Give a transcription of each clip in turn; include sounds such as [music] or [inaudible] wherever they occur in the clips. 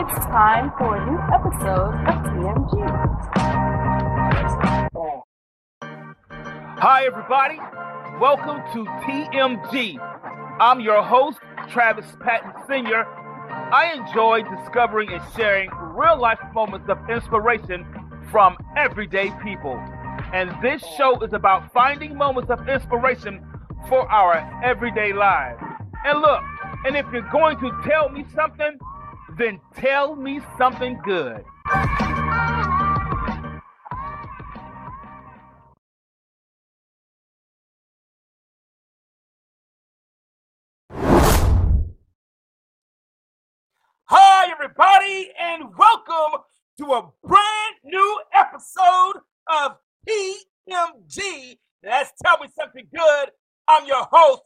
It's time for a new episode of TMG. Hi, everybody. Welcome to TMG. I'm your host, Travis Patton Sr. I enjoy discovering and sharing real life moments of inspiration from everyday people. And this show is about finding moments of inspiration for our everyday lives. And look, and if you're going to tell me something, then tell me something good. Hi, everybody, and welcome to a brand new episode of TMG. That's Tell Me Something Good. I'm your host,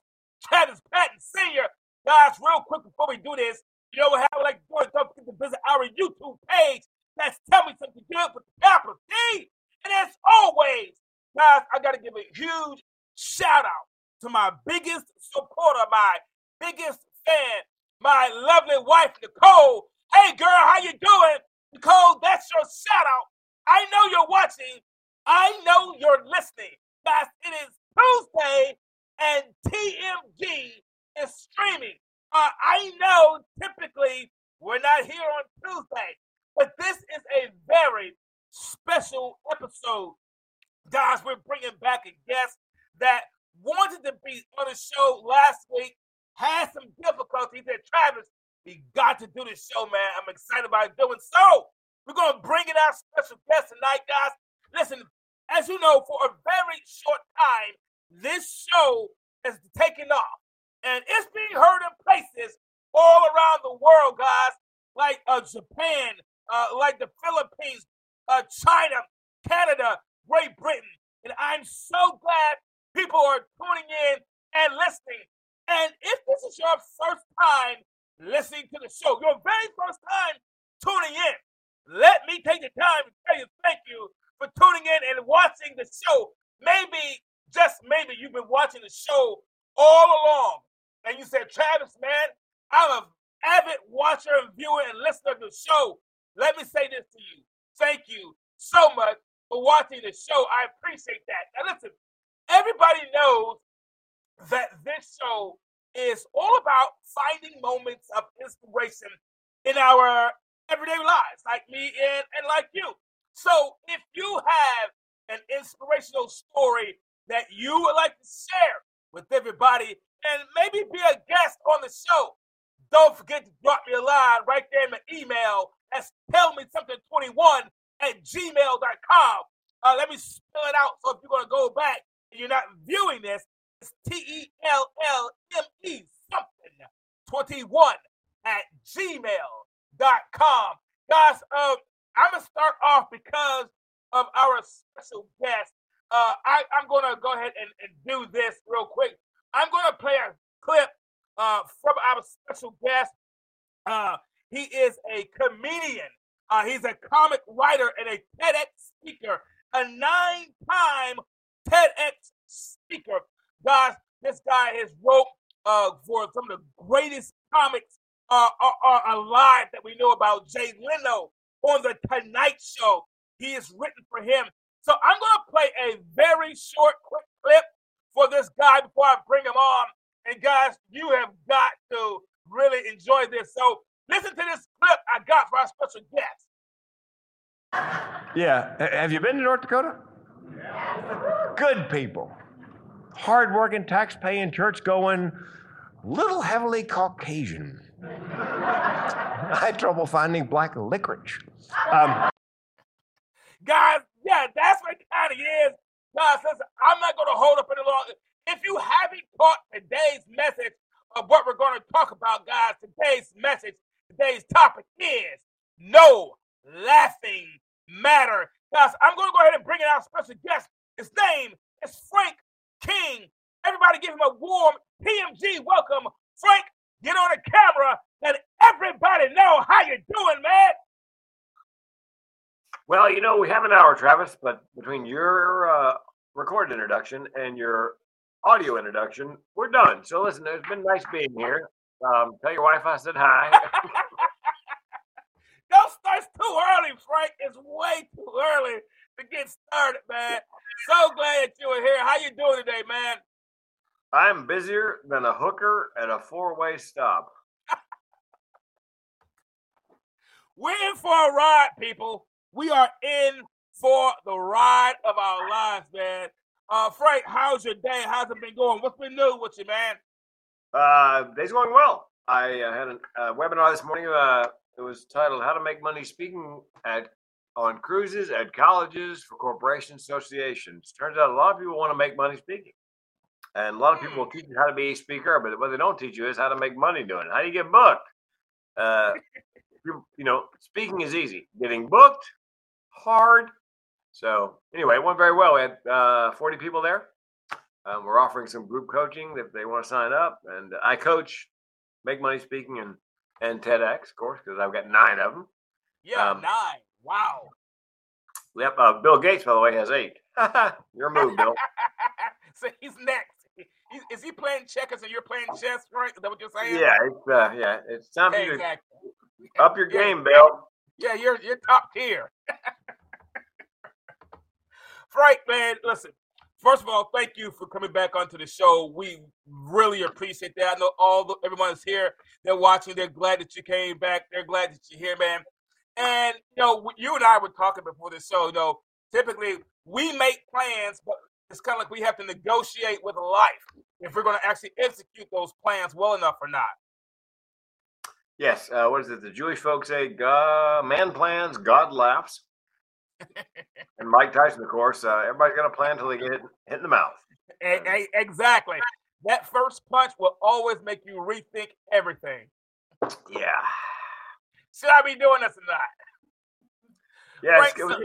Travis Patton Sr. Guys, real quick before we do this, you know what would like is don't forget to visit our YouTube page. That's Tell Me Something Good with the capital T. And as always, guys, I got to give a huge shout out to my biggest supporter, my biggest fan, my lovely wife, Nicole. Hey, girl, how you doing? Nicole, that's your shout out. I know you're watching. I know you're listening. Guys, it is Tuesday and TMG is streaming. Uh, I know typically we're not here on Tuesday, but this is a very special episode. Guys, we're bringing back a guest that wanted to be on the show last week, had some difficulties. He said, Travis, we got to do this show, man. I'm excited about doing so. We're going to bring in our special guest tonight, guys. Listen, as you know, for a very short time, this show has taken off. And it's being heard in places all around the world, guys, like uh, Japan, uh, like the Philippines, uh, China, Canada, Great Britain. And I'm so glad people are tuning in and listening. And if this is your first time listening to the show, your very first time tuning in, let me take the time to tell you thank you for tuning in and watching the show. Maybe, just maybe, you've been watching the show all along. And you said, Travis, man, I'm an avid watcher and viewer and listener of the show. Let me say this to you. Thank you so much for watching the show. I appreciate that. Now, listen, everybody knows that this show is all about finding moments of inspiration in our everyday lives, like me and, and like you. So if you have an inspirational story that you would like to share with everybody and maybe be a guest on the show, don't forget to drop me a line right there in the email. That's tell me something 21 at gmail.com. Uh, let me spell it out so if you're going to go back and you're not viewing this, it's T E L L M E something 21 at gmail.com. Guys, um, I'm going to start off because of our special guest. Uh, I, am going to go ahead and, and, do this real quick. I'm going to play a clip uh, from our special guest. Uh, he is a comedian. Uh, he's a comic writer and a TEDx speaker, a nine-time TEDx speaker. Guys, this guy has wrote uh, for some of the greatest comics uh, alive that we know about. Jay Leno on the Tonight Show. He is written for him. So I'm going to play a very short, quick clip for this guy before I bring him on. And guys, you have got to really enjoy this. So listen to this clip. I got for our special guest. Yeah. Have you been to North Dakota? Yeah. Good people. Hardworking, tax paying, church going, little heavily Caucasian. [laughs] I had trouble finding black licorice. Um, Guys, yeah, that's what kind of is. Guys, says, I'm not going to hold up any longer. If you haven't caught today's message of what we're going to talk about, guys, today's message, today's topic is no laughing matter. Guys, I'm going to go ahead and bring in our special guest. His name is Frank King. Everybody give him a warm TMG welcome. Frank, get on the camera. Let everybody know how you're doing, man. Well, you know, we have an hour, Travis, but between your uh, recorded introduction and your audio introduction, we're done. So listen, it's been nice being here. Um, tell your wife I said hi. [laughs] Don't start too early, Frank. It's way too early to get started, man. So glad that you were here. How you doing today, man? I'm busier than a hooker at a four-way stop. [laughs] We're in for a ride, people. We are in for the ride of our lives, man. Uh, Frank, how's your day? How's it been going? What's been new with you, man? Uh, day's going well. I uh, had a uh, webinar this morning. Uh, it was titled "How to Make Money Speaking at on Cruises at Colleges for Corporations Associations." Turns out a lot of people want to make money speaking, and a lot of people will teach you how to be a speaker, but what they don't teach you is how to make money doing it. How do you get booked? Uh, [laughs] you, you know, speaking is easy. Getting booked, hard. So anyway, it went very well. We had uh, 40 people there. Um, we're offering some group coaching if they want to sign up, and I coach Make Money Speaking and and TEDx, of course, because I've got nine of them. Yeah, Um, nine. Wow. Yep. Uh, Bill Gates, by the way, has eight. [laughs] Your move, Bill. [laughs] so he's next. Is he playing checkers and you're playing chess, Frank? Is that what you're saying? Yeah, it's uh, yeah, it's time for you to exactly. up your [laughs] game, Bill. Yeah, you're you're top tier. Frank, man, listen. First of all, thank you for coming back onto the show. We really appreciate that. I know all the, everyone here. They're watching. They're glad that you came back. They're glad that you're here, man. And you know, you and I were talking before the show. You know, typically we make plans, but it's kind of like we have to negotiate with life if we're going to actually execute those plans well enough or not. Yes. Uh, what is it? The Jewish folks say, God, "Man plans, God laughs." and Mike Tyson, of course, uh, everybody's got a plan until they get hit, hit in the mouth. Exactly. That first punch will always make you rethink everything. Yeah. Should I be doing this or not? Yeah, it, was, so-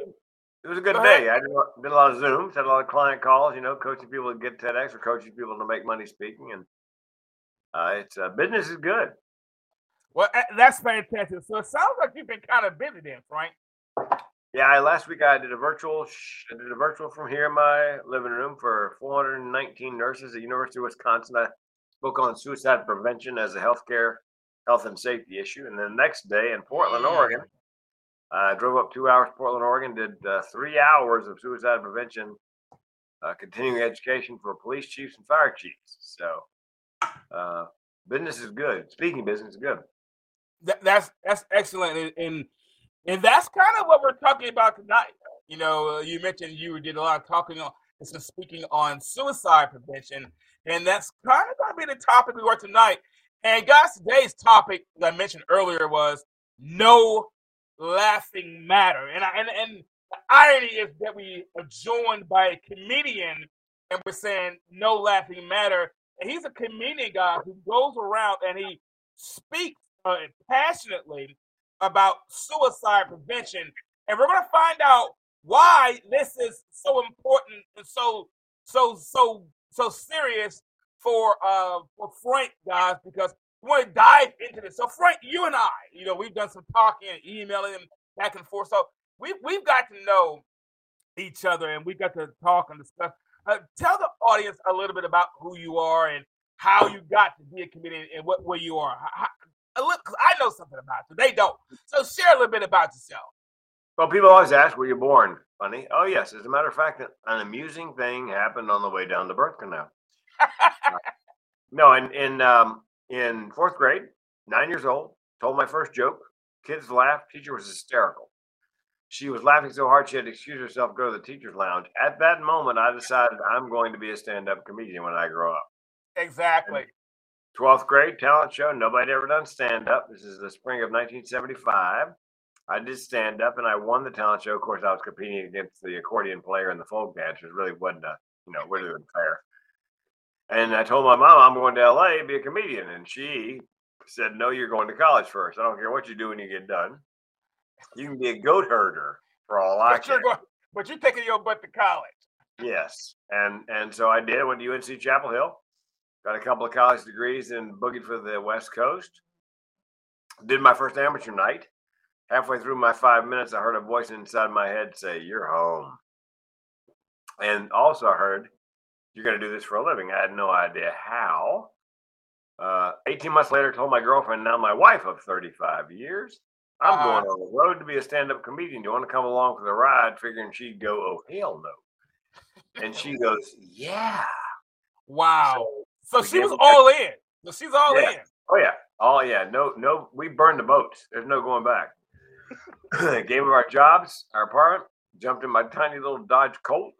it was a good day. I did, a lot- did a lot of Zooms, had a lot of client calls, you know, coaching people to get TEDx or coaching people to make money speaking. And uh, it's uh, business is good. Well, that's fantastic. So it sounds like you've been kind of busy then, Frank. Yeah, last week I did a virtual. I did a virtual from here in my living room for 419 nurses at University of Wisconsin. I spoke on suicide prevention as a healthcare, health and safety issue. And then the next day in Portland, Mm. Oregon, I drove up two hours to Portland, Oregon, did uh, three hours of suicide prevention, uh, continuing education for police chiefs and fire chiefs. So uh, business is good. Speaking business is good. That, that's that's excellent, and, and that's kind of what we're talking about tonight. You know, uh, you mentioned you did a lot of talking on, and speaking on suicide prevention, and that's kind of going to be the topic we were tonight. And guys, today's topic I mentioned earlier was no laughing matter, and I, and and the irony is that we are joined by a comedian, and we're saying no laughing matter, and he's a comedian guy who goes around and he speaks uh, passionately about suicide prevention, and we're going to find out why this is so important and so so so so serious for uh for Frank guys because we want to dive into this. So Frank, you and I, you know, we've done some talking and emailing back and forth. So we we've got to know each other and we've got to talk and discuss. Uh, tell the audience a little bit about who you are and how you got to be a comedian and what where you are. How, how- a little- 'cause I know something about you. They don't. So share a little bit about yourself. Well, people always ask, where you're born funny?" Oh, yes. As a matter of fact, an amusing thing happened on the way down the birth canal. [laughs] no, in in um, in fourth grade, nine years old, told my first joke, Kids laughed. Teacher was hysterical. She was laughing so hard she had to excuse herself, go to the teacher's lounge. At that moment, I decided I'm going to be a stand-up comedian when I grow up. Exactly. 12th grade talent show. Nobody ever done stand up. This is the spring of 1975. I did stand up and I won the talent show. Of course, I was competing against the accordion player and the folk dancers. Really wasn't a, you know, really wasn't fair. And I told my mom I'm going to LA to be a comedian. And she said, No, you're going to college first. I don't care what you do when you get done. You can be a goat herder for all I But care. you're, going, but you're taking your butt to college. Yes, and and so I did. Went to UNC Chapel Hill, got a couple of college degrees, and boogied for the West Coast. Did my first amateur night. Halfway through my five minutes, I heard a voice inside my head say, "You're home." And also, I heard, "You're going to do this for a living." I had no idea how. Uh, 18 months later, told my girlfriend, now my wife of 35 years, I'm Uh-huh. going on the road to be a stand-up comedian. Do you want to come along for the ride? Figuring she'd go, "Oh hell no." And she goes, Yeah. Wow. So, we she was all in. So she's all Yeah. in. Oh yeah. Oh yeah. No, no, we burned the boats. There's no going back. [laughs] Gave her our jobs, our apartment, jumped in my tiny little Dodge Colt,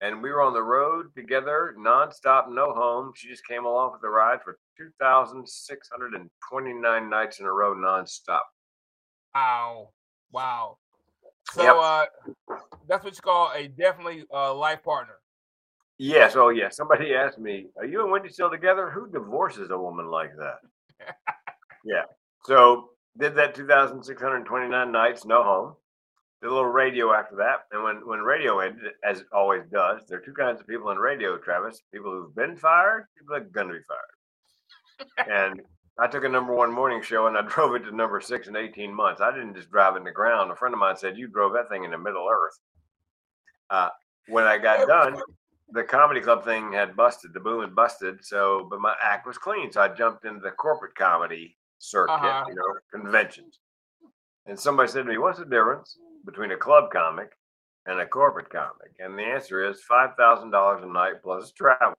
and we were on the road together, nonstop, no home. She just came along for the ride for 2,629 nights in a row, nonstop. Wow. Wow. So Yep. uh, that's what you call a definitely uh, life partner. Yes. Oh yeah. Somebody [laughs] asked me, Are you and Wendy still together? Who divorces a woman like that? [laughs] yeah. So did that 2,629 nights, no home. Did a little radio after that. And when, when radio ended, as it always does, there are two kinds of people in radio, Travis people who've been fired, people that are going to be fired. and I took a number one morning show and I [laughs] drove it to number six in 18 months. I didn't just drive it in the ground. A friend of mine said, You drove that thing in the middle earth. Uh, when I got done, the comedy club thing had busted. The boom had busted. So, but my act was clean. So I jumped into the corporate comedy circuit, Uh-huh. you know, conventions. And somebody said to me, What's the difference between a club comic and a corporate comic? And the answer is $5,000 a night plus travel.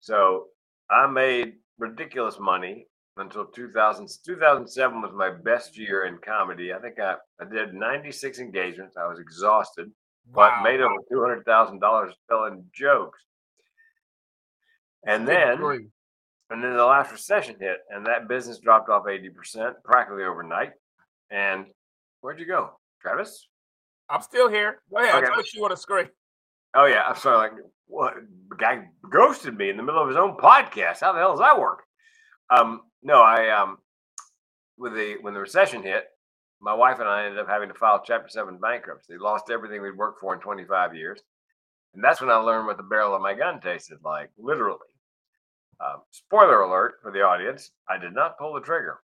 so I made ridiculous money until 2000. 2007 was my best year in comedy. I think I, I did 96 engagements. I was exhausted but Wow. made over two hundred thousand dollars telling jokes. And then, and then the last recession hit, and that business dropped off eighty percent practically overnight. And where'd you go, Travis? I'm still here. Go ahead. Okay. I put you on the screen. Oh yeah, I'm sorry. Like what? Guy ghosted me in the middle of his own podcast. How the hell does that work? Um, no, I um, with the when the recession hit, my wife and I ended up having to file Chapter Seven bankruptcy. Lost everything we'd worked for in 25 years, and that's when I learned what the barrel of my gun tasted like, literally. Um, spoiler alert for the audience: I did not pull the trigger.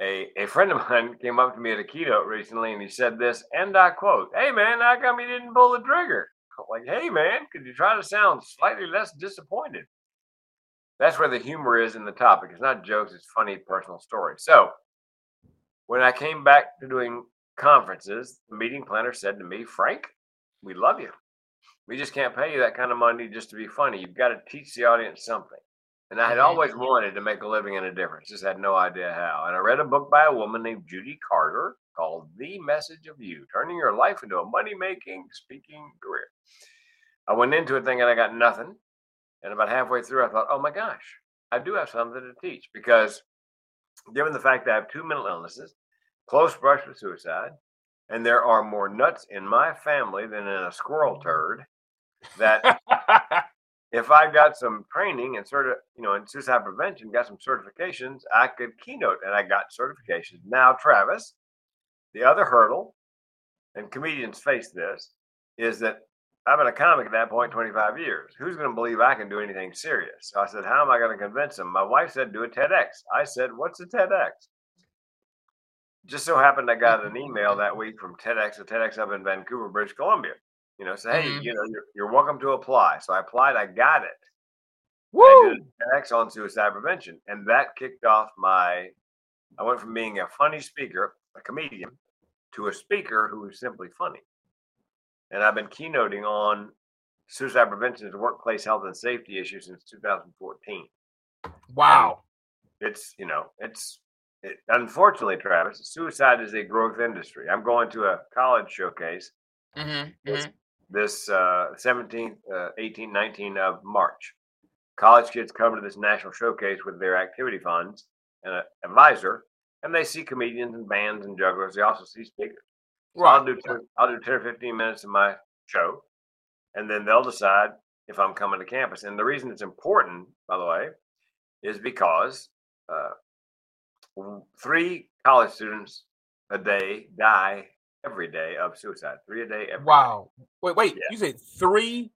A, a friend of mine [laughs] came up to me at a keynote recently and he said this, and I quote, Hey man, how come you didn't pull the trigger? Like, hey man, could you try to sound slightly less disappointed? That's where the humor is in the topic. It's not jokes, it's funny personal stories. So when I came back to doing conferences, the meeting planner said to me, Frank, we love you. We just can't pay you that kind of money just to be funny. You've got to teach the audience something. And I had Mhm. always wanted to make a living and a difference, just had no idea how. And I read a book by a woman named Judy Carter called The Message of You Turning Your Life into a Money Making Speaking Career. I went into it thinking I got nothing. And about halfway through, I thought, oh my gosh, I do have something to teach because given the fact that I have two mental illnesses, close brush with suicide, and there are more nuts in my family than in a squirrel turd, that [laughs] if I got some training and sort of, you know, in suicide prevention, got some certifications, I could keynote and I got certifications. Now, Travis, the other hurdle, and comedians face this, is that I've been a comic at that point 25 years. Who's going to believe I can do anything serious? So I said, How am I going to convince them? My wife said, Do a TEDx. I said, What's a TEDx? Just so happened I got an email that week from TEDx, a TEDx up in Vancouver, British Columbia. You know, say, hey, Mhm. you know, you're, you're welcome to apply. So I applied, I got it. I Woo! did a TEDx on suicide prevention, and that kicked off my. I went from being a funny speaker, a comedian, to a speaker who was simply funny. And I've been keynoting on suicide prevention as a workplace health and safety issue since 2014. Wow. It's you know, it's it, unfortunately, Travis, suicide is a growth industry. I'm going to a college showcase Mm-hmm. Yes. this uh, 17th, uh, 18th, 19th of March. College kids come to this national showcase with their activity funds and an advisor, and they see comedians and bands and jugglers. They also see speakers. So I'll do 10, I'll do 10 or 15 minutes of my show, and then they'll decide if I'm coming to campus. And the reason it's important, by the way, is because uh, three college students a day die every day of suicide. Three a day. Every day. Wow. Wait, wait. Yeah. You said three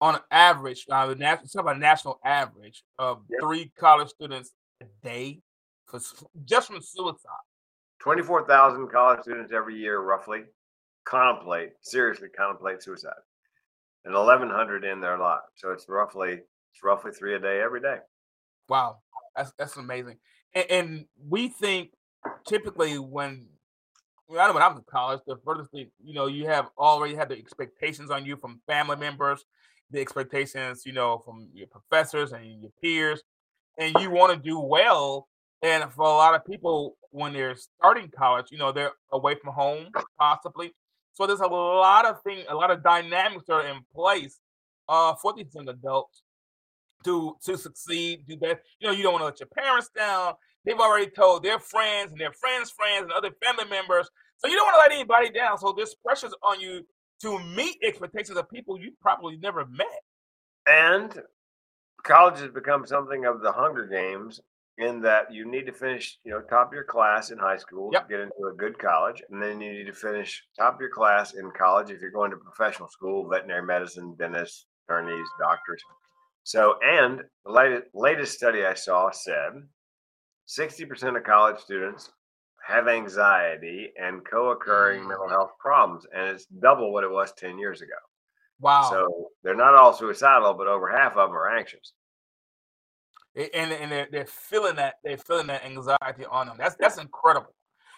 on average, uh, talk about national average of Yep. three college students a day for just from suicide. 24,000 college students every year, roughly, contemplate, seriously contemplate suicide, and 1,100 in their lives. So it's roughly it's roughly three a day every day. Wow, that's that's amazing. And, and we think typically when I know when I was in college, the furthest thing, you know, you have already had the expectations on you from family members, the expectations, you know, from your professors and your peers, and you want to do well. And for a lot of people, when they're starting college, you know, they're away from home, possibly. So there's a lot of things, a lot of dynamics that are in place uh, for these young adults to to succeed, do that. You know, you don't want to let your parents down. They've already told their friends and their friends' friends and other family members. So you don't want to let anybody down. So there's pressures on you to meet expectations of people you probably never met. And college has become something of the Hunger Games in that you need to finish, you know, top of your class in high school Yep. to get into a good college, and then you need to finish top of your class in college if you're going to professional school, veterinary medicine, dentists, attorneys, doctors. So, and the latest, latest study I saw said 60% of college students have anxiety and co-occurring mental health problems, and it's double what it was 10 years ago. Wow. So they're not all suicidal, but over half of them are anxious. And and they're, they're feeling that they're feeling that anxiety on them. That's that's incredible.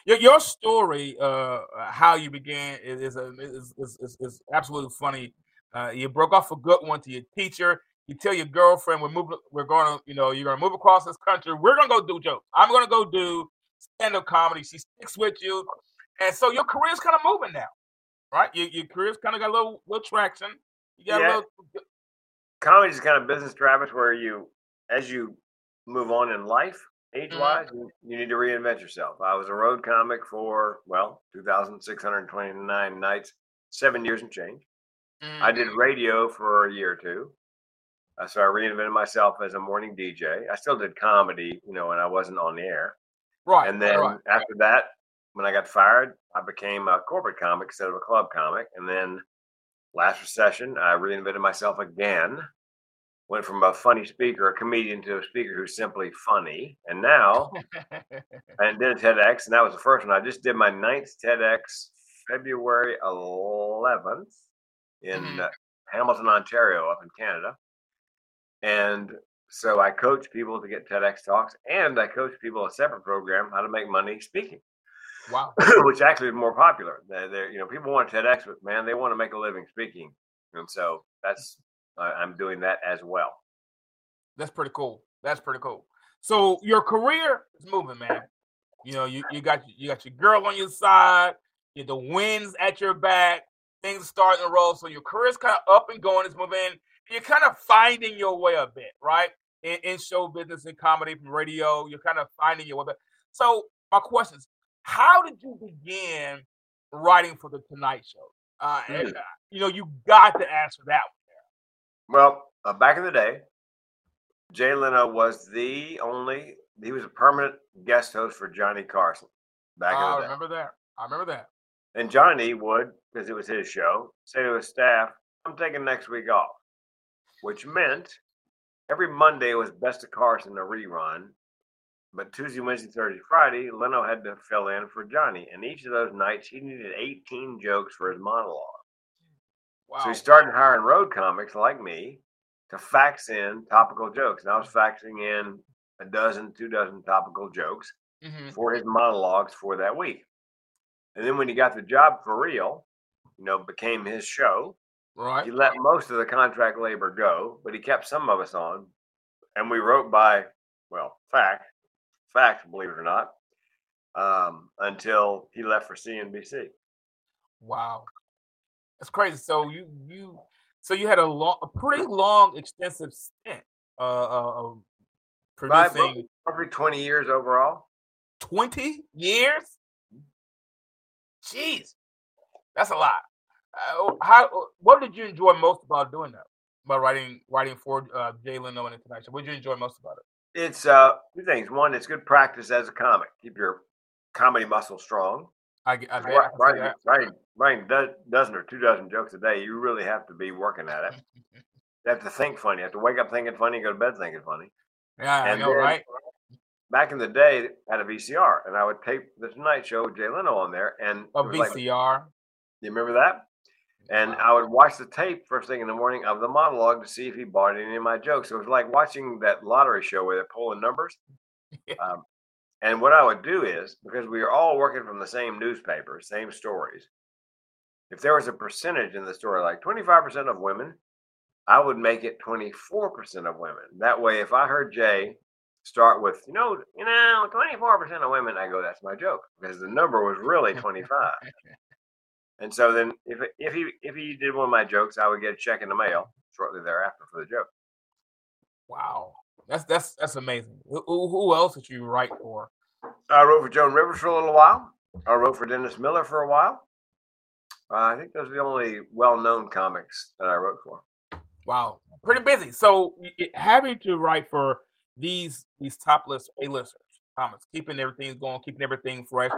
Your your story, uh, how you began, is is, a, is, is, is, is absolutely funny. Uh, you broke off a good one to your teacher. You tell your girlfriend we're moving, we're going to, you know, you're going to move across this country. We're going to go do jokes. I'm going to go do stand up comedy. She sticks with you, and so your career's kind of moving now, right? Your, your career's kind of got a little little traction. You got Yeah. a little. Comedy is kind of business, Travis, where you, as you move on in life, age wise, you, you need to reinvent yourself. I was a road comic for, well, 2,629 nights, seven years and change. I did Mhm. radio for a year or two. Uh, so I reinvented myself as a morning DJ. I still did comedy, you know, when I wasn't on the air. right, And then right. after that, when I got fired, I became a corporate comic instead of a club comic. And then last recession, I reinvented myself again. Went from a funny speaker, a comedian, to a speaker who's simply funny. And now [laughs] I did a TEDx, and that was the first one. I just did my ninth TEDx February 11th in Mhm. uh, Hamilton, Ontario, up in Canada. And so I coach people to get TEDx talks, and I coach people a separate program, how to make money speaking, wow. [clears throat] which actually is more popular. They're, they're, you know, people want TEDx, but man, they want to make a living speaking, and so that's I'm doing that as well. That's pretty cool. That's pretty cool. So your career is moving, man. You know, you, you got you got your girl on your side, you the winds at your back, things are starting to roll. So your career's kind of up and going, it's moving. You're kind of finding your way a bit, right? In, in show business and comedy from radio, you're kind of finding your way. So my question is, how did you begin writing for the Tonight Show? Uh, and, Hmm. uh, you know, you got to answer that one. Well, uh, back in the day, Jay Leno was the only. He was a permanent guest host for Johnny Carson back. I in the day. remember that. I remember that. And Johnny would, because it was his show, say to his staff, I'm taking next week off, which meant every Monday was Best of Carson, a rerun. But Tuesday, Wednesday, Thursday, Friday, Leno had to fill in for Johnny. And each of those nights, he needed 18 jokes for his monologue. Wow. So he started hiring road comics like me to fax in topical jokes. And I was faxing in a dozen, two dozen topical jokes Mhm. for his monologues for that week. And then when he got the job for real, you know, became his show, Right. he let most of the contract labor go, but he kept some of us on. And we wrote by, well, fact, fact, believe it or not, um, until he left for CNBC. Wow, that's crazy. So you you so you had a long, a pretty long, extensive stint uh, uh, of producing Probably 20 years overall. twenty years. Jeez, that's a lot. Uh, how? What did you enjoy most about doing that? About writing writing for uh, Jay Leno and International. What did you enjoy most about it? It's uh, two things. One, it's good practice as a comic. Keep your comedy muscle strong. I, I, I Right, can see writing, writing, writing do- dozen or two dozen jokes a day, you really have to be working at it. You have to think funny. You have to wake up thinking funny, go to bed thinking funny. Yeah, I know, then- right? Back in the day, had a VCR, and I would tape the Tonight Show with Jay Leno on there, and A was like- VCR. you remember that? And I would watch the tape first thing in the morning of the monologue to see if he bought any of my jokes. It was like watching that lottery show where they're pulling numbers. [laughs] Yeah. Um, and what I would do is because we are all working from the same newspaper, same stories. If there was a percentage in the story, like 25% of women, I would make it 24% of women. That way, if I heard Jay start with, you know, you know, 24% of women, I go, that's my joke because the number was really [laughs] 25. And so then, if if he if he did one of my jokes, I would get a check in the mail shortly thereafter for the joke. Wow, that's that's that's amazing. Who, who else did you write for? I wrote for Joan Rivers for a little while. I wrote for Dennis Miller for a while. Uh, I think those are the only well-known comics that I wrote for. Wow, pretty busy. So having to write for these these top list A-listers, comics, keeping everything going, keeping everything fresh,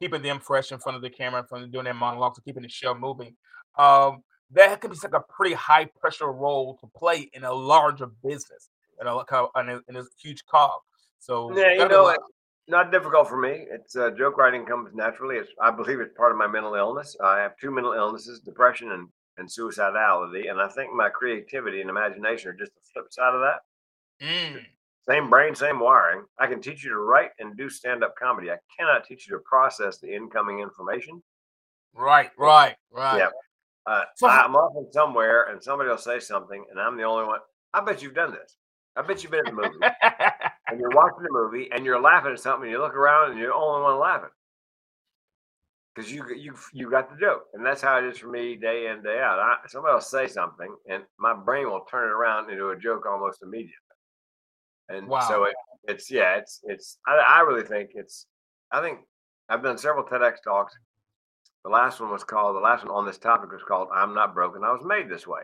keeping them fresh in front of the camera, in front of doing their monologues, and keeping the show moving. Um, that can be like a pretty high pressure role to play in a larger business and a and a, and a huge cog. So Yeah, you know, it's not difficult for me. It's uh, joke writing comes naturally. It's I believe it's part of my mental illness. I have two mental illnesses: depression and and suicidality. And I think my creativity and imagination are just the flip side of that. Mm, Same brain, same wiring. I can teach you to write and do stand-up comedy. I cannot teach you to process the incoming information. right, right, right. Yeah. Uh, So I'm often somewhere and somebody will say something, and I'm the only one. I bet you've done this. I bet you've been in the movie [laughs] and you're watching the movie and you're laughing at something. And you look around and you're the only one laughing because you you you got the joke, and that's how it is for me day in day out. I, somebody will say something, and my brain will turn it around into a joke almost immediately. And Wow. so it, it's yeah, it's it's. I, I really think it's. I think I've done several TEDx talks. The last one was called. The last one on this topic was called "I'm Not Broken. I Was Made This Way."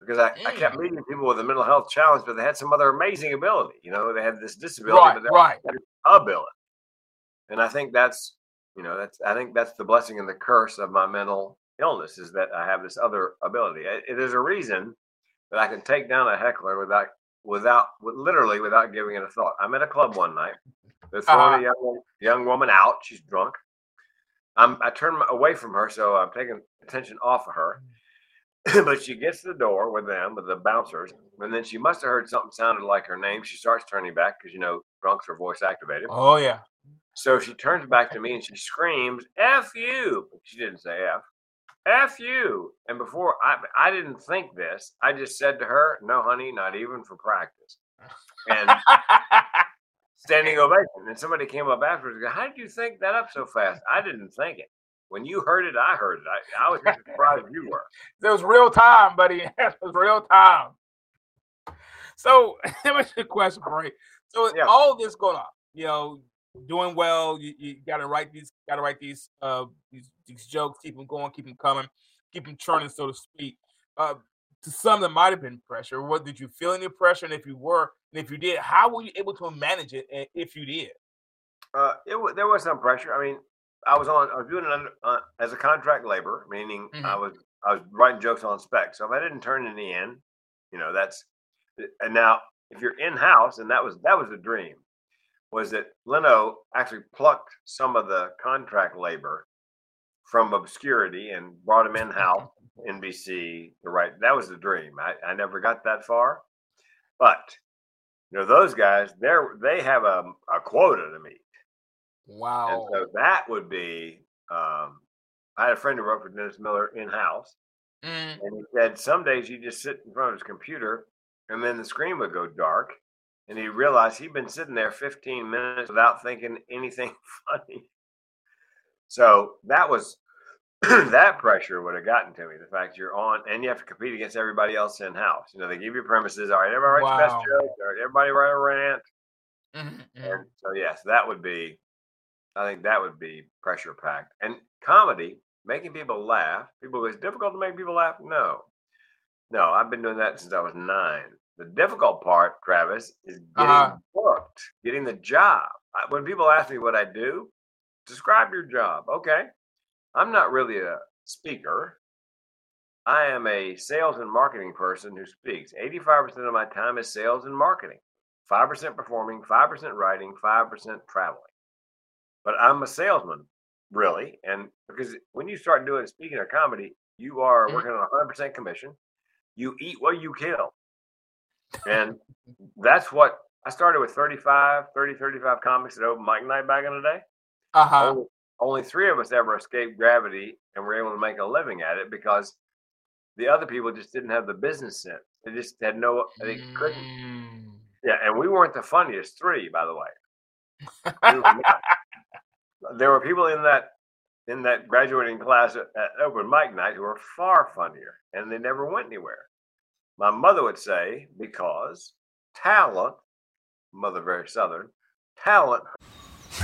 Because I, I kept Mm. meeting people with a mental health challenge, but they had some other amazing ability. You know, they had this disability, right, but they right. had ability. And I think that's, you know, that's I think that's the blessing and the curse of my mental illness is that I have this other ability. It, it is a reason that I can take down a heckler without without literally without giving it a thought. I'm at a club one night. They're throwing a young, young woman out. She's drunk. I'm, I turn away from her, so I'm taking attention off of her. [clears throat] but she gets to the door with them, with the bouncers, and then she must have heard something sounded like her name. She starts turning back because you know drunks are voice activated. Oh yeah. So she turns back to me and she screams, F you. She didn't say F. F you. And before I I didn't think this, I just said to her, No, honey, not even for practice. And [laughs] standing ovation. And somebody came up afterwards and go, How did you think that up so fast? I didn't think it. When you heard it, I heard it. I, I was surprised you were. [laughs] It was real time, buddy. [laughs] It was real time. So let was ask you a question, Ray. So Yeah. all this going on, you know, doing well. You, you got to write these, got to write these, uh, these these jokes. Keep them going, keep them coming, keep them churning, so to speak. Uh, to some, there might have been pressure. What did you feel any pressure? And if you were, and if you did, how were you able to manage it? And if you did, Uh, it there was some pressure. I mean, I was on. I was doing it under, uh, as a contract labor, meaning I Mhm. was I was writing jokes on spec. So if I didn't turn any in, you know, that's. And now, if you're in house, and that was that was a dream, was that Leno actually plucked some of the contract labor from obscurity and brought him in house. [laughs] NBC the right. That was the dream. I, I never got that far, but you know those guys. They're they have a, a quota to meet. Wow. And so that would be. Um, I had a friend who wrote for Dennis Miller in house, Mm, and he said some days you just sit in front of his computer, and then the screen would go dark, and he realized he'd been sitting there 15 minutes without thinking anything [laughs] funny. So that was [clears throat] that pressure would have gotten to me. The fact you're on and you have to compete against everybody else in house. You know, they give you premises. All right, everybody writes Wow. best jokes. All right, everybody write a rant. And so yes, that would be. I think that would be pressure packed. And comedy, making people laugh. People, it's difficult to make people laugh. No, no, I've been doing that since I was nine. The difficult part, Travis, is getting Uh-huh. booked, getting the job. When people ask me what I do, describe your job. Okay, I'm not really a speaker. I am a sales and marketing person who speaks. 85% of my time is sales and marketing. 5% performing, 5% writing, 5% traveling. But I'm a salesman, really. And because when you start doing speaking or comedy, you are Mhm. working on 100% commission. You eat what you kill. And that's what I started with 35, 30, 35 comics at open mic night back in the day. Uh-huh. Only, only three of us ever escaped gravity and were able to make a living at it because the other people just didn't have the business sense. They just had no, they couldn't. Mm. Yeah, and we weren't the funniest three, by the way. We were [laughs] there were people in that in that graduating class at, at open mic night who were far funnier, and they never went anywhere. My mother would say because talent, mother very southern, talent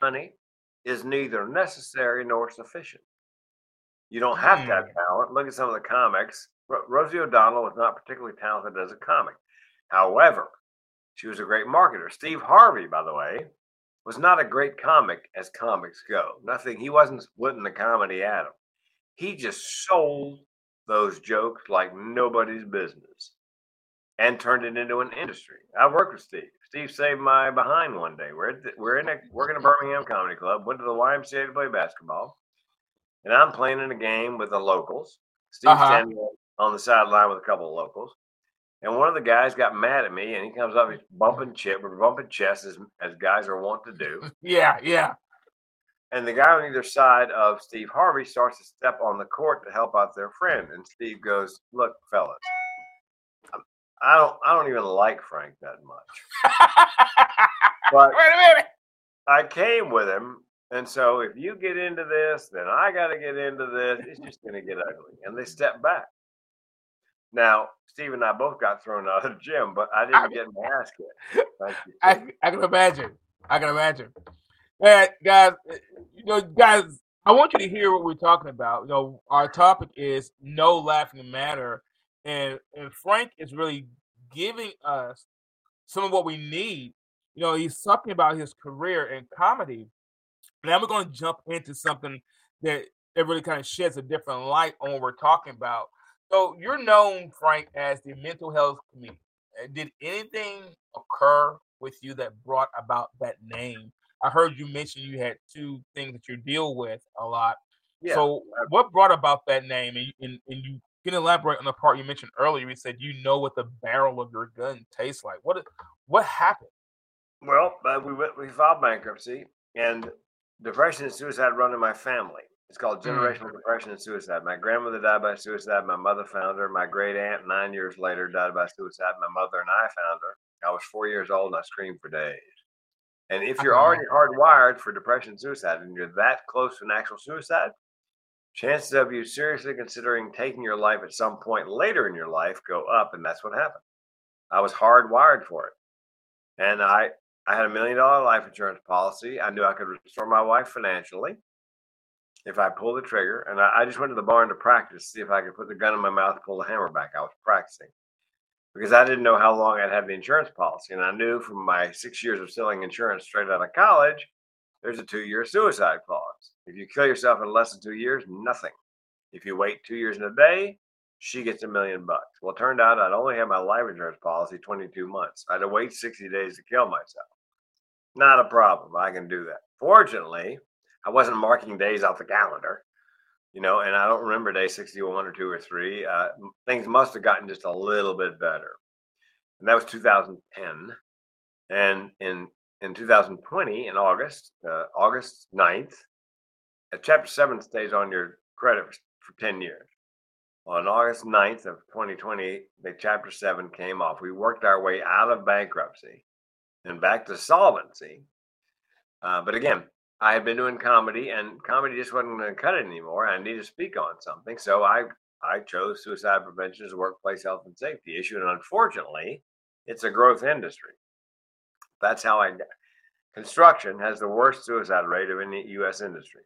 Money is neither necessary nor sufficient. You don't have to have hmm. talent. Look at some of the comics. Ro- Rosie O'Donnell was not particularly talented as a comic. However, she was a great marketer. Steve Harvey, by the way, was not a great comic as comics go. Nothing, he wasn't splitting the comedy at him. He just sold those jokes like nobody's business and turned it into an industry. I worked with Steve. Steve saved my behind one day. We're at the, we're in a working at Birmingham Comedy Club. Went to the YMCA to play basketball, and I'm playing in a game with the locals. Steve Uh-huh. standing on the sideline with a couple of locals, and one of the guys got mad at me, and he comes up, he's bumping chest, we're bumping chests as, as guys are wont to do. [laughs] Yeah, yeah. And the guy on either side of Steve Harvey starts to step on the court to help out their friend. And Steve goes, "Look, fellas, I don't, I don't even like Frank that much, [laughs] but Wait a minute. I came with him, and so if you get into this, then I got to get into this. It's just going to get ugly." And they step back. Now, Steve and I both got thrown out of the gym, but I didn't get my ass kicked. I, I can imagine. I can imagine. And guys, uh, you know, guys, I want you to hear what we're talking about. You know, our topic is no laughing matter, and and Frank is really giving us some of what we need. You know, he's talking about his career in comedy. Now we're going to jump into something that that really kind of sheds a different light on what we're talking about. So you're known, Frank, as the mental health comedian. Uh, Did anything occur with you that brought about that name? I heard you mention you had two things that you deal with a lot. Yeah. So what brought about that name? And, and, and you can elaborate on the part you mentioned earlier. You said you know what the barrel of your gun tastes like. What what happened? Well, uh, we went, we filed bankruptcy, and depression and suicide run in my family. It's called Mm. generational depression and suicide. My grandmother died by suicide. My mother found her. My great aunt, nine years later, died by suicide. My mother and I found her. I was four years old and I screamed for days. And if you're already hardwired for depression and suicide and you're that close to an actual suicide, chances of you seriously considering taking your life at some point later in your life go up. And that's what happened. I was hardwired for it. And I, I had a million dollar life insurance policy. I knew I could restore my wife financially if I pulled the trigger. And I, I just went to the barn to practice, see if I could put the gun in my mouth, pull the hammer back. I was practicing because I didn't know how long I'd have the insurance policy. And I knew from my six years of selling insurance straight out of college, there's a two year suicide clause. If you kill yourself in less than two years, nothing. If you wait two years and a day, she gets a million bucks. Well, it turned out I'd only had my life insurance policy 22 months. I had to wait 60 days to kill myself. Not a problem. I can do that. Fortunately, I wasn't marking days off the calendar, you know, and I don't remember day 61 or 2 or 3. Uh, things must have gotten just a little bit better. And that was 2010. And in in 2020, in August, uh, August 9th, uh, Chapter 7 stays on your credit for, for 10 years. On August 9th of 2020, the Chapter 7 came off. We worked our way out of bankruptcy and back to solvency. Uh, but again, I had been doing comedy, and comedy just wasn't going to cut it anymore. I needed to speak on something, so I I chose suicide prevention as a workplace health and safety issue, and unfortunately, it's a growth industry. That's how I. got- Construction has the worst suicide rate of any U.S. industry.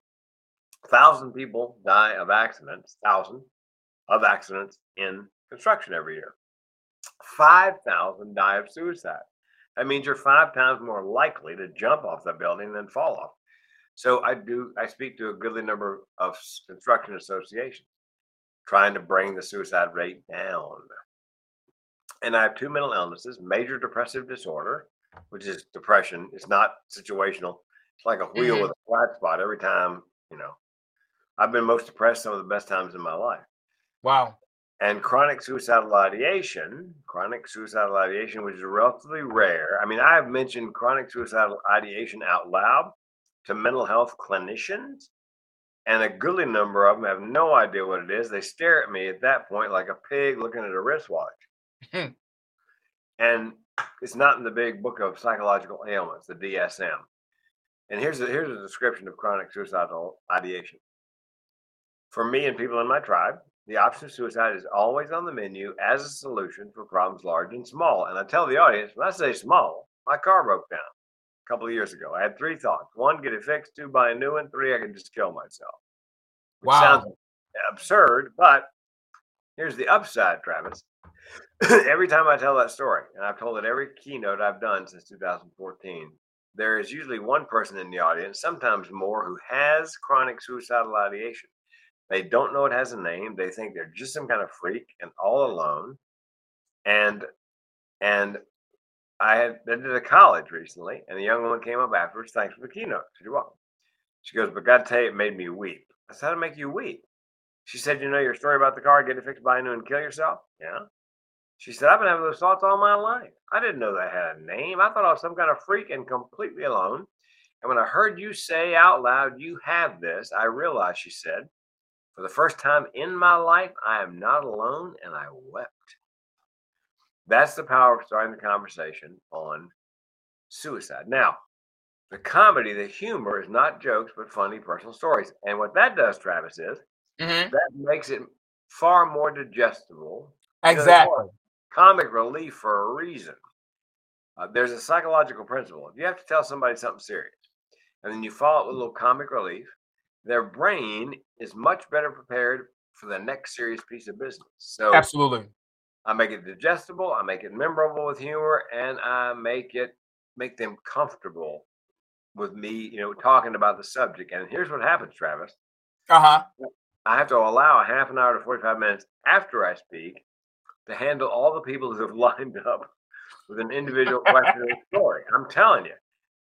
Thousand people die of accidents. Thousand of accidents in construction every year. Five thousand die of suicide. That means you're five times more likely to jump off the building than fall off. So I do. I speak to a goodly number of construction associations, trying to bring the suicide rate down. And I have two mental illnesses: major depressive disorder, which is depression. It's not situational. It's like a wheel Mhm. with a flat spot every time. You know, I've been most depressed some of the best times in my life Wow. and chronic suicidal ideation, chronic suicidal ideation, which is relatively rare. I mean, I have mentioned chronic suicidal ideation out loud to mental health clinicians, and a goodly number of them have no idea what it is. They stare at me at that point like a pig looking at a wristwatch. and it's not in the big book of psychological ailments, the DSM. And here's a, here's a description of chronic suicidal ideation. For me and people in my tribe, the option of suicide is always on the menu as a solution for problems large and small. And I tell the audience, when I say small, my car broke down a couple of years ago. I had three thoughts: one, get it fixed; two, buy a new one; three, I could just kill myself. Which Wow. sounds absurd, but here's the upside, Travis. [laughs] every time I tell that story, and I've told it every keynote I've done since 2014, there is usually one person in the audience, sometimes more, who has chronic suicidal ideation. They don't know it has a name. They think they're just some kind of freak and all alone. And and I had did a college recently, and a young woman came up afterwards. Thanks for the keynote. I said, You're welcome. She goes, but God tell you, it made me weep. I said, How to make you weep? She said, You know your story about the car, get it fixed, a new, and kill yourself? Yeah. She said, I've been having those thoughts all my life. I didn't know that had a name. I thought I was some kind of freak and completely alone. And when I heard you say out loud, You have this, I realized, she said, for the first time in my life, I am not alone, and I wept. That's the power of starting the conversation on suicide. Now, the comedy, the humor is not jokes, but funny personal stories. And what that does, Travis, is Mhm. that makes it far more digestible. Exactly. Comic relief for a reason. Uh, there's a psychological principle. If you have to tell somebody something serious, and then you follow it with a little comic relief, their brain is much better prepared for the next serious piece of business. So Absolutely. I make it digestible, I make it memorable with humor, and I make it make them comfortable with me, you know, talking about the subject. And here's what happens, Travis. Uh huh. I have to allow a half an hour to 45 minutes after I speak to handle all the people who have [laughs] lined up with an individual [laughs] question or story. I'm telling you,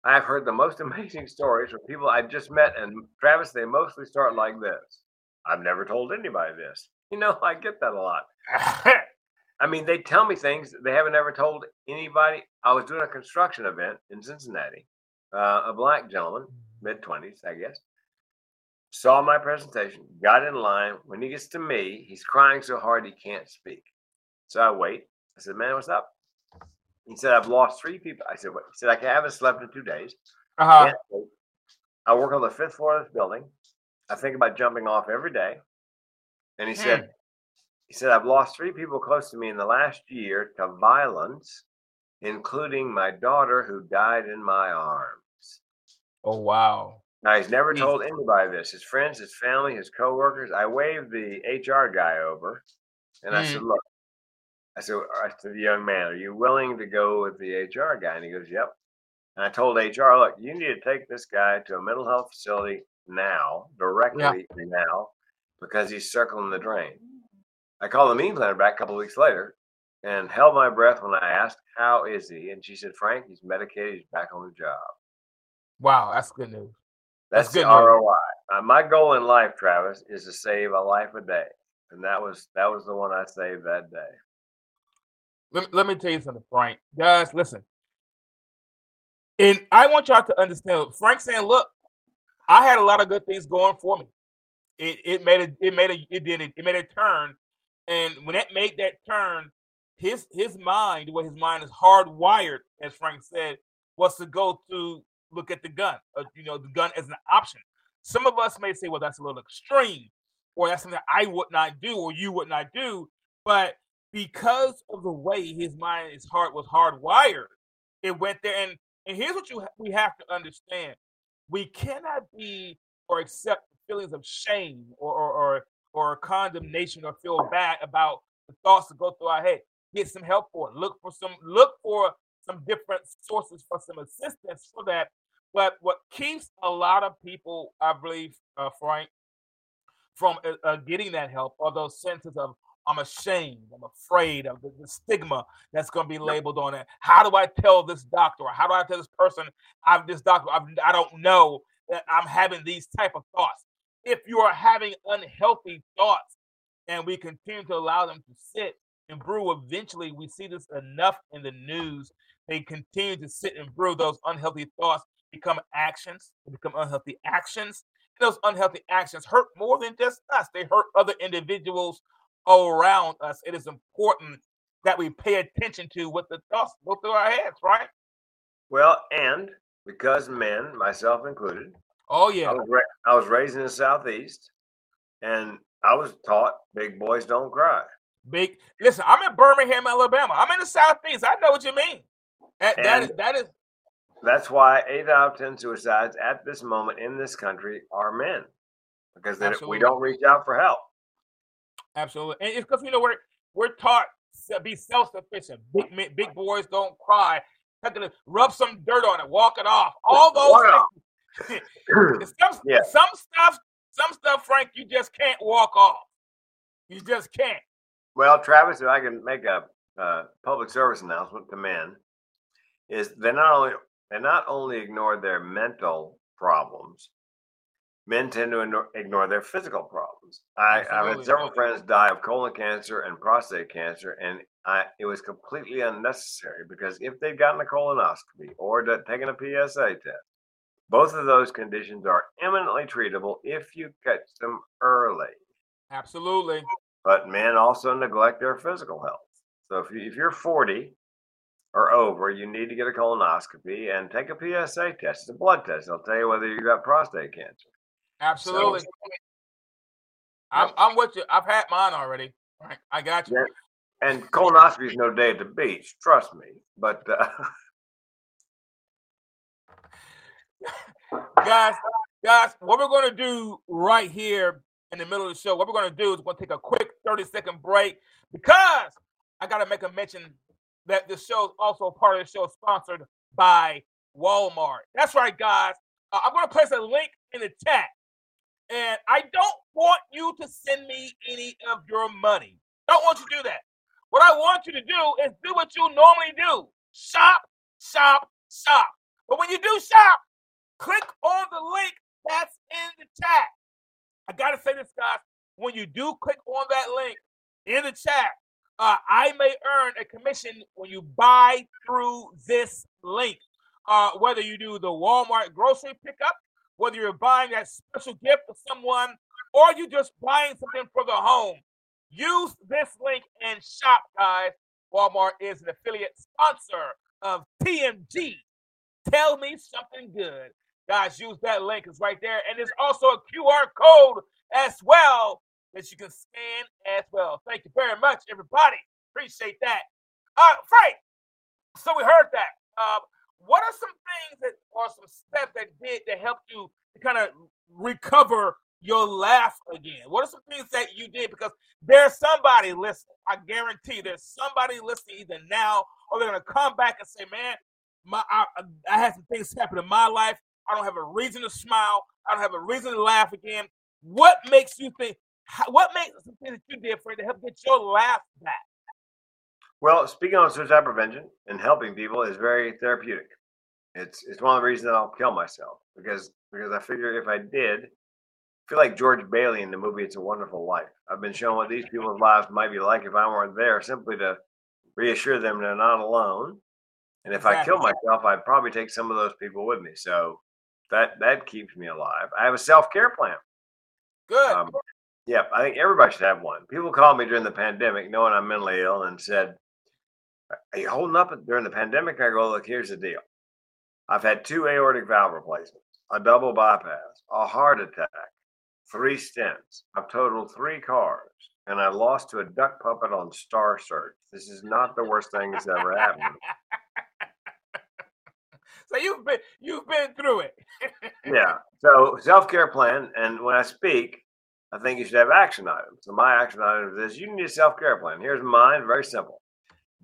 I've heard the most [laughs] amazing stories from people I've just met. And Travis, they mostly start like this I've never told anybody this. You know, I get that a lot. I mean, they tell me things they haven't ever told anybody. I was doing a construction event in Cincinnati. Uh, a black gentleman, mid 20s, I guess, saw my presentation, got in line. When he gets to me, he's crying so hard he can't speak. So I wait. I said, Man, what's up? He said, I've lost three people. I said, What? He said, I haven't slept in two days. Uh-huh. I work on the fifth floor of this building. I think about jumping off every day. And he said, he said, I've lost three people close to me in the last year to violence, including my daughter who died in my arms. Oh wow. Now he's never told anybody this. His friends, his family, his coworkers. I waved the HR guy over, and I said, "Look," I said, I said, "The young man, are you willing to go with the HR guy?" And he goes, "Yep." And I told HR, "Look, you need to take this guy to a mental health facility now, directly now, because he's circling the drain." I called the meeting planner back a couple weeks later, and held my breath when I asked, "How is he?" And she said, "Frank, he's medicated. He's back on the job." Wow, that's good news. That's, That's good news. ROI. Uh, my goal in life, Travis, is to save a life a day, and that was that was the one I saved that day. Let, let me tell you something, Frank. Guys, listen. And I want y'all to understand. Frank saying, "Look, I had a lot of good things going for me. It it made a it made a it did it, it made a turn, and when it made that turn, his his mind, way his mind is hardwired, as Frank said, was to go to look at the gun. Uh, you know, the gun as an option. Some of us may say, "Well, that's a little extreme," or "That's something I would not do," or "You would not do," but because of the way his mind, his heart was hardwired, it went there. And and here's what you we have to understand: we cannot be or accept feelings of shame or or or, or condemnation or feel bad about the thoughts that go through our head. Get some help for it. Look for some look for some different sources for some assistance for that. But what keeps a lot of people, I believe, uh, Frank, from uh, uh, getting that help are those senses of I'm ashamed, I'm afraid of the, the stigma that's going to be labeled on it. How do I tell this doctor? How do I tell this person I'm this doctor? I've, I don't know that I'm having these type of thoughts. If you are having unhealthy thoughts and we continue to allow them to sit and brew, eventually we see this enough in the news. They continue to sit and brew. Those unhealthy thoughts become actions. They become unhealthy actions. And those unhealthy actions hurt more than just us. They hurt other individuals around us. It is important that we pay attention to what the thoughts go through our heads, right? Well, and because men, myself included, Oh I yeah. was ra- I was raised in the southeast, and I was taught big boys don't cry. Big listen, I'm in Birmingham, Alabama. I'm in the southeast. I know what you mean. That, that is that is That's why eight out of ten suicides at this moment in this country are men, because they, we don't reach out for help. Absolutely, and it's because you know we're we're taught to be self sufficient. Big big boys don't cry. Rub some dirt on it, walk it off. All those things. [clears throat] Some, Yeah. some stuff, some stuff, Frank, you just can't walk off. You just can't. Well, Travis, if I can make a uh, public service announcement to men, is they not only they not only ignore their mental problems, men tend to ignore, their physical problems. I, I've had several friends die of colon cancer and prostate cancer, and I, it was completely unnecessary because if they'd gotten a colonoscopy or taken a PSA test, both of those conditions are eminently treatable if you catch them early Absolutely. but men also neglect their physical health. So if, you, if you're 40 or over, you need to get a colonoscopy and take a PSA test. It's a blood test. It'll tell you whether you've got prostate cancer. Absolutely. I'm, I'm with you. I've had mine already. Right. I got you. Yeah. And colonoscopy is no day at the beach, trust me. But uh, [laughs] guys, guys, what we're going to do right here in the middle of the show, what we're going to do is we're going to take a quick 30 second break because I got to make a mention that the show is also part of the show sponsored by Walmart. That's right, guys. Uh, I'm going to place a link in the chat. And I don't want you to send me any of your money. Don't want you to do that. What I want you to do is do what you normally do shop, shop, shop. But when you do shop, click on the link that's in the chat. I gotta say this, guys. When you do click on that link in the chat, Uh, I may earn a commission when you buy through this link. Uh, whether you do the Walmart grocery pickup, whether you're buying that special gift for someone, or you're just buying something for the home, use this link and shop, guys. Walmart is an affiliate sponsor of TMG. Tell me something good. Guys, use that link. It's right there. And there's also a QR code as well that you can scan as well. Thank you very much, everybody. Appreciate that. Uh, Frank, so we heard that. Uh, what are some things that or some steps that did that helped you to kind of recover your laugh again? What are some things that you did? Because there's somebody listening. I guarantee there's somebody listening either now or they're gonna come back and say, "Man, my I, I had some things happen in my life. I don't have a reason to smile. I don't have a reason to laugh again." What makes you think? What makes something that you did for it to help get your laugh back? Well, speaking on suicide prevention and helping people is very therapeutic. It's it's one of the reasons that I'll kill myself because because I figure if I did, I feel like George Bailey in the movie It's a Wonderful Life. I've been shown what these people's lives might be like if I weren't there, simply to reassure them they're not alone. And if exactly. I kill myself, I'd probably take some of those people with me. So that that keeps me alive. I have a self care plan. Good. Um, yeah, I think everybody should have one. People called me during the pandemic, knowing I'm mentally ill, and said, "Are you holding up during the pandemic?" I go, "Look, here's the deal. I've had two aortic valve replacements, a double bypass, a heart attack, three stents. I've totaled three cars, and I lost to a duck puppet on Star Search. This is not the worst thing that's ever happened." [laughs] so you've been you've been through it. [laughs] yeah. So self care plan, and when I speak, I think you should have action items. So my action item is you need a self care plan. Here's mine, very simple.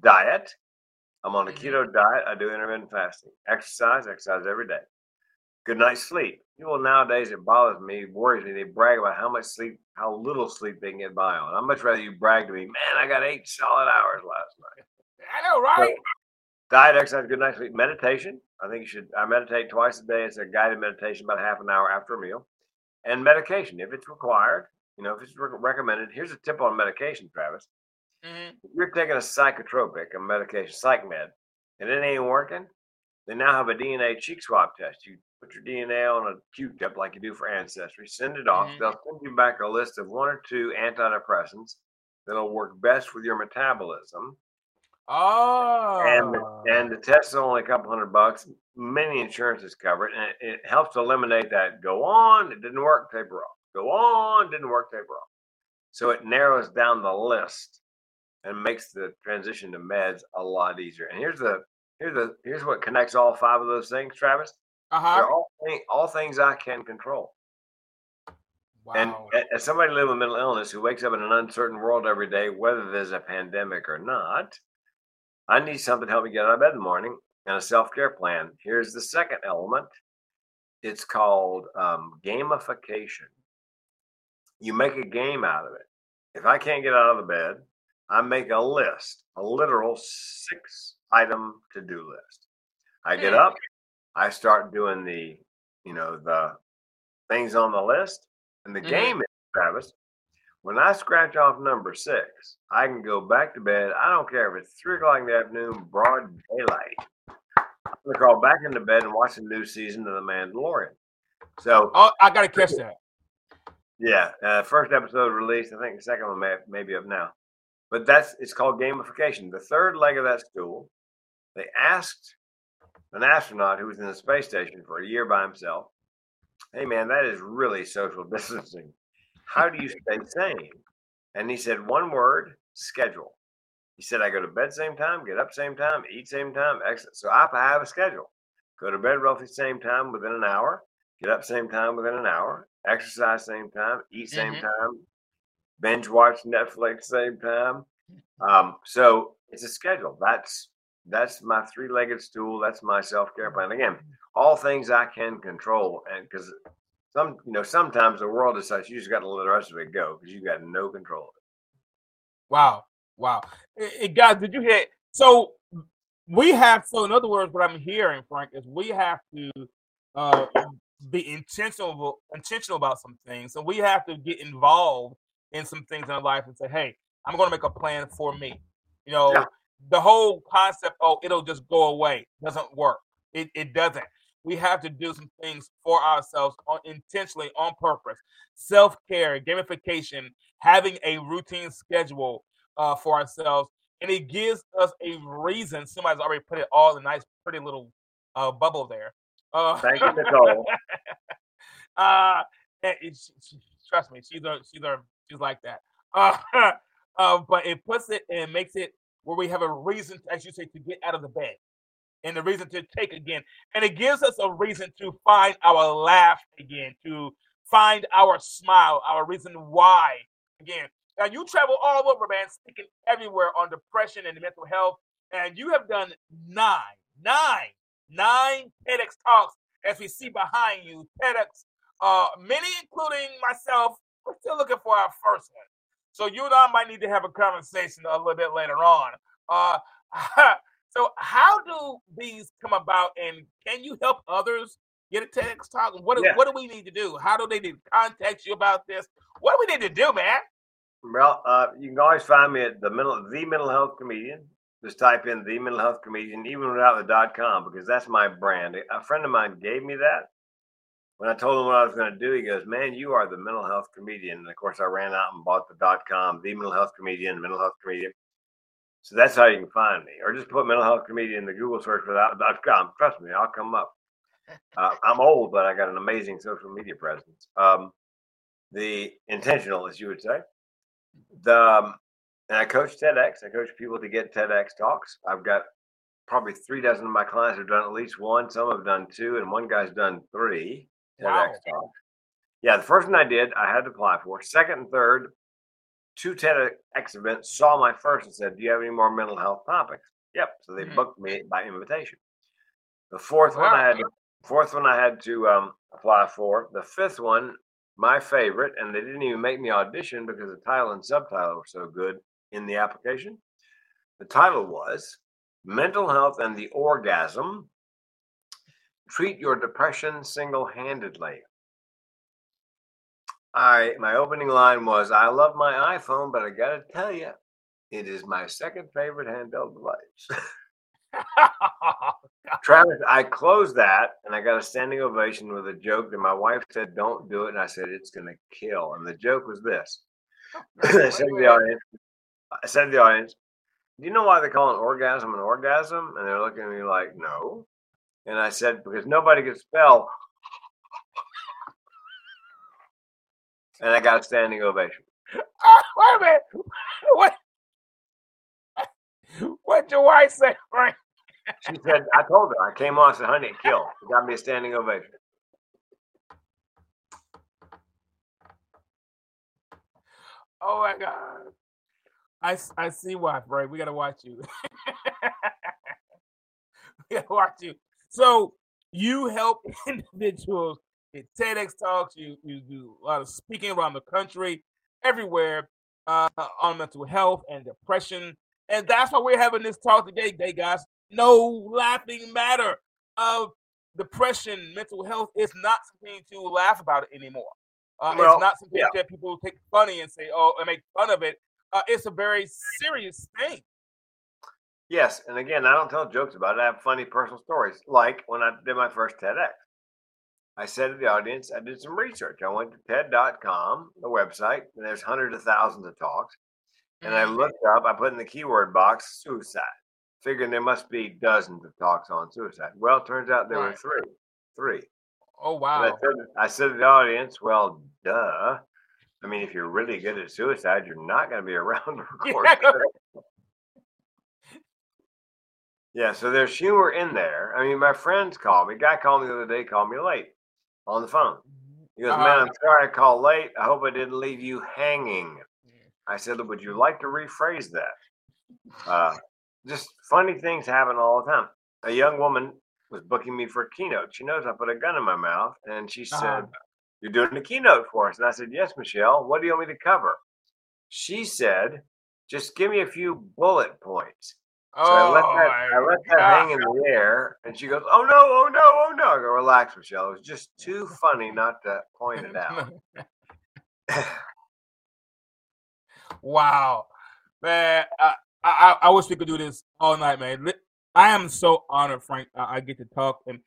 Diet. I'm on a mm-hmm. keto diet. I do intermittent fasting. Exercise, exercise every day. Good night's sleep. People nowadays, it bothers me, worries me. They brag about how much sleep, how little sleep they can get by on. I'd much rather you brag to me, man, I got eight solid hours last night. [laughs] I know, right? So, diet, exercise, good night's sleep. Meditation. I think you should. I meditate twice a day. It's a guided meditation, about half an hour after a meal and medication if it's required. You know, if it's re- recommended. Here's a tip on medication, Travis. Mm-hmm. You're taking a psychotropic, a medication, psych med, and it ain't working, they now have a DNA cheek swab test. You put your DNA on a Q-tip like you do for Ancestry, send it off. Mm-hmm. They'll send you back a list of one or two antidepressants that'll work best with your metabolism. Oh. And, and the test is only a couple hundred bucks. Many insurances cover it, and it, it helps eliminate that. Go on, it didn't work, taper off. Go on, didn't work, taper off. So it narrows down the list and makes the transition to meds a lot easier. And here's the here's the here's what connects all five of those things, Travis. Uh-huh. They're all, all things I can control. Wow. And as somebody living with mental illness who wakes up in an uncertain world every day, whether there's a pandemic or not, I need something to help me get out of bed in the morning and a self care plan. Here's the second element it's called um, gamification. You make a game out of it. If I can't get out of the bed, I make a list, a literal six item to do list. I get up, I start doing the, you know, the things on the list. And the mm-hmm. game is, Travis, when I scratch off number six, I can go back to bed. I don't care if it's three o'clock in the afternoon, broad daylight. I'm gonna crawl back into bed and watch the new season of The Mandalorian. So, oh, I gotta catch that. Yeah, uh, first episode released. I think the second one may, may be up now, but that's it's called gamification. The third leg of that stool, they asked an astronaut who was in the space station for a year by himself, "Hey man, that is really social [laughs] distancing." How do you stay sane? And he said, one word, schedule. He said, I go to bed same time, get up same time, eat same time, exit. So I have a schedule. Go to bed roughly same time within an hour, get up same time within an hour, exercise same time, eat same mm-hmm. time, binge watch Netflix same time. Um, so it's a schedule. That's that's my three-legged stool. That's my self-care plan. Again, all things I can control, and because some you know sometimes the world decides you just got to let the rest of it go because you got no control of it. Wow, wow, it, guys, did you hear? So we have. So in other words, what I'm hearing, Frank, is we have to uh, be intentional intentional about some things, and we have to get involved in some things in our life and say, hey, I'm going to make a plan for me. You know, Yeah. the whole concept, oh, it'll just go away, doesn't work. It, it doesn't. We have to do some things for ourselves on, intentionally on purpose. Self care, gamification, having a routine schedule uh, for ourselves. And it gives us a reason. Somebody's already put it all in a nice, pretty little uh, bubble there. Uh, Thank you, Nicole. [laughs] uh, and it, she, she- trust me, she's a, she's a, she's like that. Uh, [laughs] uh, but it puts it and makes it where we have a reason, as you say, to get out of the bed, and the reason to take again, and it gives us a reason to find our laugh again, to find our smile, our reason why again. Now you travel all over, man, speaking everywhere on depression and mental health, and you have done nine, nine, nine TEDx talks, as we see behind you, TEDx uh, many, including myself, we're still looking for our first one. So you and I might need to have a conversation a little bit later on. Uh, [laughs] so how do these come about, and can you help others get a TEDx talk? What do, Yeah. what do we need to do? How do they need to contact you about this? What do we need to do, man? Well, uh, you can always find me at the mental, the mental health comedian. Just type in the mental health comedian, even without the dot com, because that's my brand. A friend of mine gave me that. When I told him what I was going to do, he goes, "Man, you are the mental health comedian." And of course, I ran out and bought the dot com, the mental health comedian, mental health comedian. So that's how you can find me, or just put mental health comedian in the Google search without dot com. Trust me, I'll come up. Uh, I'm old, but I got an amazing social media presence. Um, the intentional, as you would say. The um, and I coach TEDx. I coach people to get TEDx talks. I've got probably three dozen of my clients have done at least one. Some have done two, and one guy's done three Wow. Yeah, the first one I did, I had to apply for. Second and third, two TEDx events saw my first and said, "Do you have any more mental health topics?" Yep. So they Mhm. booked me by invitation. The fourth one I had, to, fourth one I had to um, apply for. The fifth one, my favorite, and they didn't even make me audition because the title and subtitle were so good in the application. The title was "Mental Health and the Orgasm: Treat Your Depression Single-Handedly." I my opening line was, "I love my iPhone, but I got to tell you, it is my second favorite handheld device." [laughs] Travis, I closed that and I got a standing ovation with a joke that my wife said, Don't do it. And I said, It's going to kill. And the joke was this [clears throat] I said to the audience, I said to the audience, Do you know why they call an orgasm an orgasm? And they're looking at me like, No. And I said, Because nobody can spell. And I got a standing ovation. Ah, wait a minute. What? What'd your wife say, Frank? She said, I told her, I came on and said, Honey. It got me a standing ovation. Oh my God. I, I see why, Frank. We got to watch you. [laughs] we got to watch you. So you help [laughs] individuals at TEDx talks. You, you do a lot of speaking around the country, everywhere uh, on mental health and depression. And that's why we're having this talk today, today guys. No laughing matter of depression, mental health is not something to laugh about anymore. Uh, Well, it's not something yeah. that people take funny and say, oh, and make fun of it. Uh, it's a very serious thing. Yes, and again, I don't tell jokes about it. I have funny personal stories. Like when I did my first TEDx, I said to the audience, I did some research. I went to TED.com, the website, and there's hundreds of thousands of talks. And I Mhm. looked up, I put in the keyword box suicide, figuring there must be dozens of talks on suicide. Well, it turns out there were three. Three. Oh And I wow! said, I said to the audience, well, duh. I mean, if you're really good at suicide, you're not going to be [laughs] around to [laughs] record. Yeah. Yeah, so there's humor in there. I mean, my friends called me. Guy called me the other day, called me late on the phone. He goes, Man, Uh-huh. I'm sorry I called late. I hope I didn't leave you hanging. I said, Would you like to rephrase that? Uh, just funny things happen all the time. A young woman was booking me for a keynote. She knows I put a gun in my mouth, and she said, Uh-huh. You're doing a keynote for us. And I said, Yes, Michelle. What do you want me to cover? She said, Just give me a few bullet points. So I let Oh, that, I let that hang in the air, and she goes, "Oh no, oh no, oh no!" I go, "Relax, Michelle. It was just too [laughs] funny not to point it out." [laughs] [laughs] wow. Man, I, I I wish we could do this all night, man. I am so honored, Frank. I, I get to talk and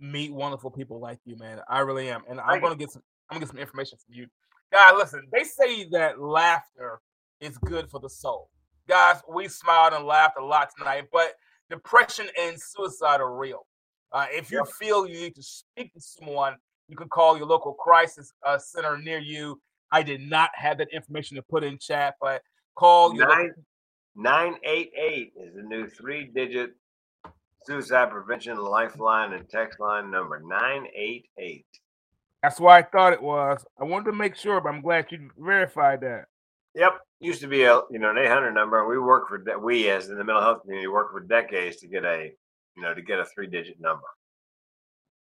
meet wonderful people like you, man. I really am, and I'm gonna get some. I'm gonna get some information from you, God, Listen, they say that laughter is good for the soul, guys. We smiled and laughed a lot tonight, but depression and suicide are real. Uh, if you feel you need to speak to someone, you can call your local crisis uh, center near you. I did not have that information to put in chat, but call your local 988 is the new three digit suicide prevention lifeline and text line number 988. That's why I thought it was. I wanted to make sure, but I'm glad you verified that. Yep. Used to be a you know an 800 number, and we worked for de- we as in the mental health community worked for decades to get a you know to get a three digit number.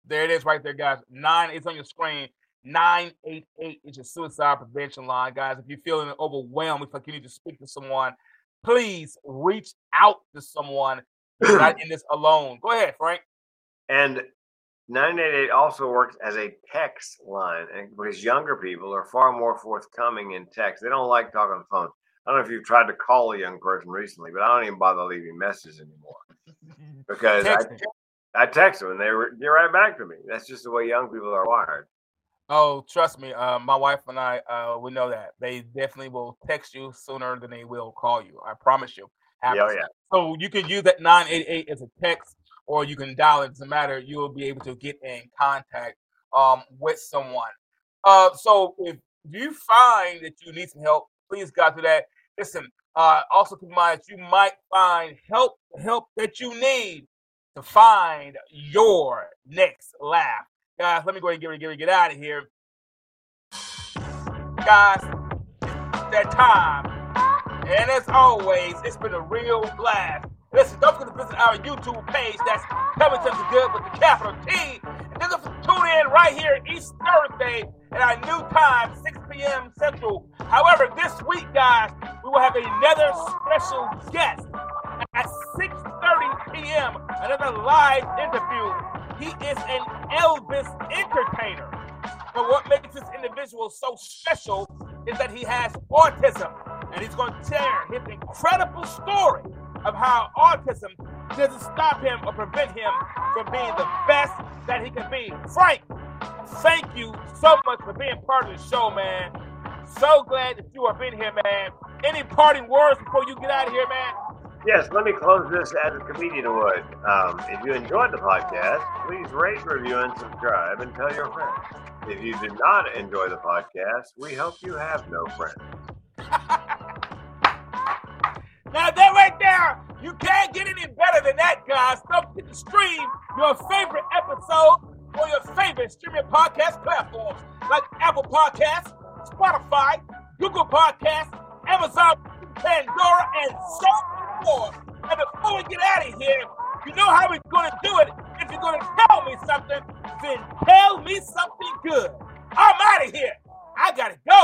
There it is right there, guys. Nine, it's on your screen. 988 is your suicide prevention line, guys. If you're feeling overwhelmed, if like you need to speak to someone, please reach out to someone. You're not [clears throat] in this alone. Go ahead, Frank. And 988 also works as a text line, because younger people are far more forthcoming in text. They don't like talking on the phone. I don't know if you've tried to call a young person recently, but I don't even bother leaving messages anymore [laughs] because I, I text them and they re- get right back to me. That's just the way young people are wired. Oh, trust me, uh, my wife and I, uh, we know that they definitely will text you sooner than they will call you. I promise you. Yeah, oh, yeah. So you can use that 988 as a text, or you can dial it. Doesn't matter. You will be able to get in contact um, with someone. Uh, so if you find that you need some help, please go through that. Listen. Uh, also keep in mind that you might find help, help that you need to find your next laugh. Guys, let me go ahead and get get, get out of here. Guys, that time. And as always, it's been a real blast. Listen, don't forget to visit our YouTube page. That's Coming to the Good with the capital T. And then tune in right here each Thursday at our new time, 6 p.m. Central. However, this week, guys, we will have another special guest at 6.30 p.m. Another live interview. He is an Elvis entertainer. But what makes this individual so special is that he has autism. And he's going to share his incredible story of how autism doesn't stop him or prevent him from being the best that he can be. Frank, thank you so much for being part of the show, man. So glad that you have been here, man. Any parting words before you get out of here, man? Yes, let me close this as a comedian would. Um, if you enjoyed the podcast, please rate, review, and subscribe and tell your friends. If you did not enjoy the podcast, we hope you have no friends. Now that right there, you can't get any better than that, guys. Don't to stream your favorite episode on your favorite streaming podcast platforms like Apple Podcasts, Spotify, Google Podcasts, Amazon, Pandora, and so more. And before we get out of here, you know how we're going to do it. If you're going to tell me something, then tell me something good. I'm out of here. I got to go.